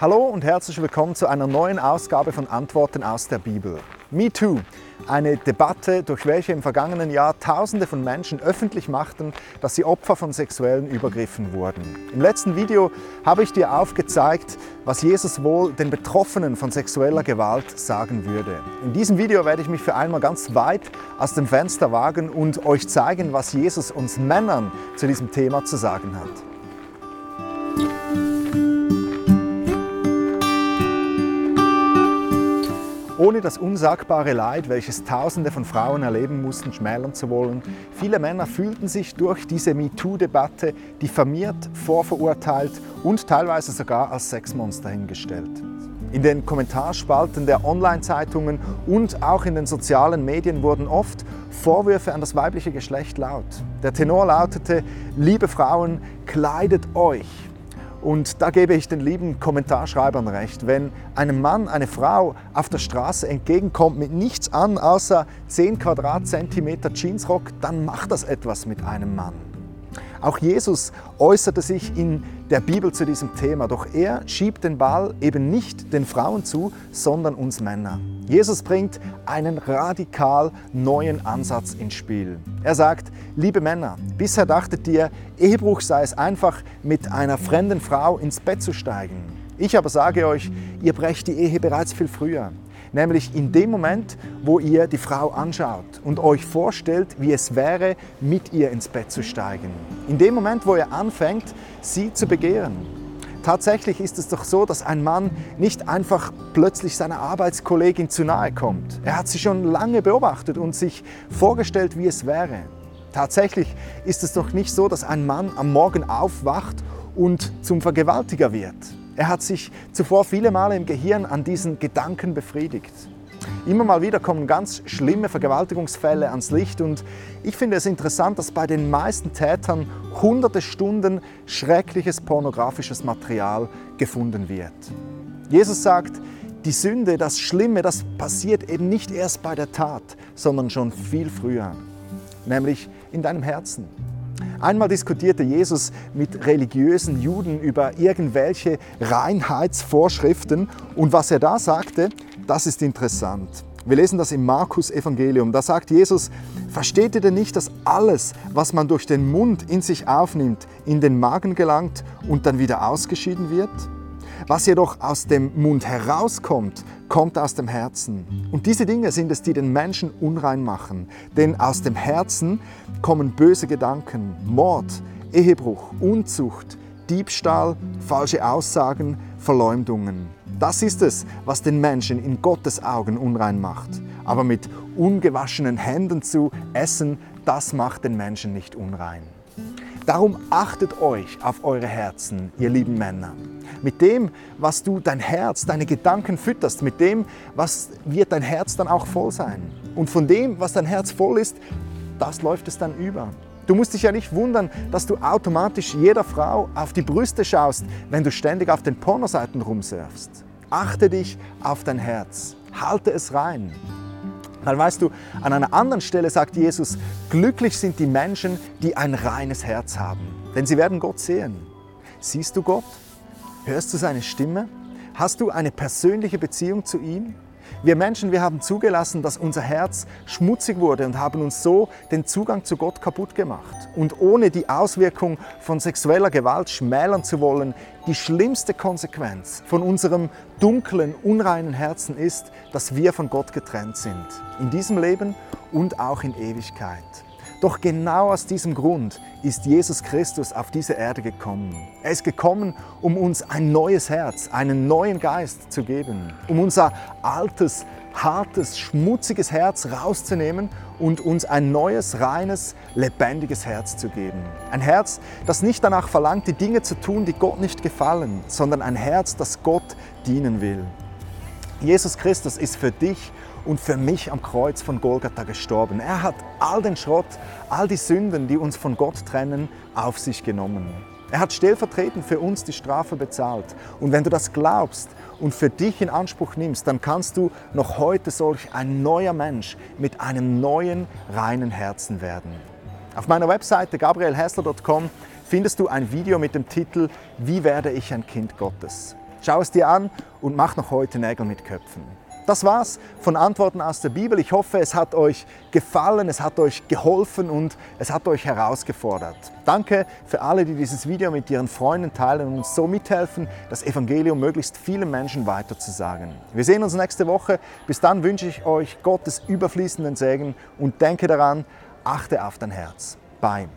Hallo und herzlich willkommen zu einer neuen Ausgabe von Antworten aus der Bibel. Me Too, eine Debatte, durch welche im vergangenen Jahr Tausende von Menschen öffentlich machten, dass sie Opfer von sexuellen Übergriffen wurden. Im letzten Video habe ich dir aufgezeigt, was Jesus wohl den Betroffenen von sexueller Gewalt sagen würde. In diesem Video werde ich mich für einmal ganz weit aus dem Fenster wagen und euch zeigen, was Jesus uns Männern zu diesem Thema zu sagen hat. Ohne das unsagbare Leid, welches Tausende von Frauen erleben mussten, schmälern zu wollen. Viele Männer fühlten sich durch diese MeToo-Debatte diffamiert, vorverurteilt und teilweise sogar als Sexmonster hingestellt. In den Kommentarspalten der Online-Zeitungen und auch in den sozialen Medien wurden oft Vorwürfe an das weibliche Geschlecht laut. Der Tenor lautete, liebe Frauen, kleidet euch, und da gebe ich den lieben Kommentarschreibern recht. Wenn einem Mann, eine Frau auf der Straße entgegenkommt mit nichts an außer 10 Quadratzentimeter Jeansrock, dann macht das etwas mit einem Mann. Auch Jesus äußerte sich in der Bibel zu diesem Thema, doch er schiebt den Ball eben nicht den Frauen zu, sondern uns Männer. Jesus bringt einen radikal neuen Ansatz ins Spiel. Er sagt, liebe Männer, bisher dachtet ihr, Ehebruch sei es einfach, mit einer fremden Frau ins Bett zu steigen. Ich aber sage euch, ihr brecht die Ehe bereits viel früher nämlich in dem Moment, wo ihr die Frau anschaut und euch vorstellt, wie es wäre, mit ihr ins Bett zu steigen. In dem Moment, wo ihr anfängt, sie zu begehren. Tatsächlich ist es doch so, dass ein Mann nicht einfach plötzlich seiner Arbeitskollegin zu nahe kommt. Er hat sie schon lange beobachtet und sich vorgestellt, wie es wäre. Tatsächlich ist es doch nicht so, dass ein Mann am Morgen aufwacht und zum Vergewaltiger wird. Er hat sich zuvor viele Male im Gehirn an diesen Gedanken befriedigt. Immer mal wieder kommen ganz schlimme Vergewaltigungsfälle ans Licht und ich finde es interessant, dass bei den meisten Tätern hunderte Stunden schreckliches pornografisches Material gefunden wird. Jesus sagt, die Sünde, das Schlimme, das passiert eben nicht erst bei der Tat, sondern schon viel früher, nämlich in deinem Herzen. Einmal diskutierte Jesus mit religiösen Juden über irgendwelche Reinheitsvorschriften und was er da sagte, das ist interessant. Wir lesen das im Markus Evangelium. Da sagt Jesus, versteht ihr denn nicht, dass alles, was man durch den Mund in sich aufnimmt, in den Magen gelangt und dann wieder ausgeschieden wird? Was jedoch aus dem Mund herauskommt, kommt aus dem Herzen. Und diese Dinge sind es, die den Menschen unrein machen. Denn aus dem Herzen kommen böse Gedanken, Mord, Ehebruch, Unzucht, Diebstahl, falsche Aussagen, Verleumdungen. Das ist es, was den Menschen in Gottes Augen unrein macht. Aber mit ungewaschenen Händen zu essen, das macht den Menschen nicht unrein. Darum achtet euch auf eure Herzen, ihr lieben Männer. Mit dem, was du dein Herz, deine Gedanken fütterst, mit dem, was wird dein Herz dann auch voll sein. Und von dem, was dein Herz voll ist, das läuft es dann über. Du musst dich ja nicht wundern, dass du automatisch jeder Frau auf die Brüste schaust, wenn du ständig auf den Pornoseiten rumsurfst. Achte dich auf dein Herz. Halte es rein. Weil weißt du, an einer anderen Stelle sagt Jesus, glücklich sind die Menschen, die ein reines Herz haben, denn sie werden Gott sehen. Siehst du Gott? Hörst du seine Stimme? Hast du eine persönliche Beziehung zu ihm? Wir Menschen, wir haben zugelassen, dass unser Herz schmutzig wurde und haben uns so den Zugang zu Gott kaputt gemacht. Und ohne die Auswirkung von sexueller Gewalt schmälern zu wollen, die schlimmste Konsequenz von unserem dunklen, unreinen Herzen ist, dass wir von Gott getrennt sind. In diesem Leben und auch in Ewigkeit. Doch genau aus diesem Grund ist Jesus Christus auf diese Erde gekommen. Er ist gekommen, um uns ein neues Herz, einen neuen Geist zu geben, um unser altes, hartes, schmutziges Herz rauszunehmen und uns ein neues, reines, lebendiges Herz zu geben. Ein Herz, das nicht danach verlangt, die Dinge zu tun, die Gott nicht gefallen, sondern ein Herz, das Gott dienen will. Jesus Christus ist für dich und für mich am Kreuz von Golgatha gestorben. Er hat all den Schrott, all die Sünden, die uns von Gott trennen, auf sich genommen. Er hat stellvertretend für uns die Strafe bezahlt. Und wenn du das glaubst und für dich in Anspruch nimmst, dann kannst du noch heute solch ein neuer Mensch mit einem neuen, reinen Herzen werden. Auf meiner Webseite gabrielhessler.com findest du ein Video mit dem Titel Wie werde ich ein Kind Gottes? Schau es dir an und mach noch heute Nägel mit Köpfen. Das war's von Antworten aus der Bibel. Ich hoffe, es hat euch gefallen, es hat euch geholfen und es hat euch herausgefordert. Danke für alle, die dieses Video mit ihren Freunden teilen und uns so mithelfen, das Evangelium möglichst vielen Menschen weiterzusagen. Wir sehen uns nächste Woche. Bis dann wünsche ich euch Gottes überfließenden Segen und denke daran, achte auf dein Herz. Bye.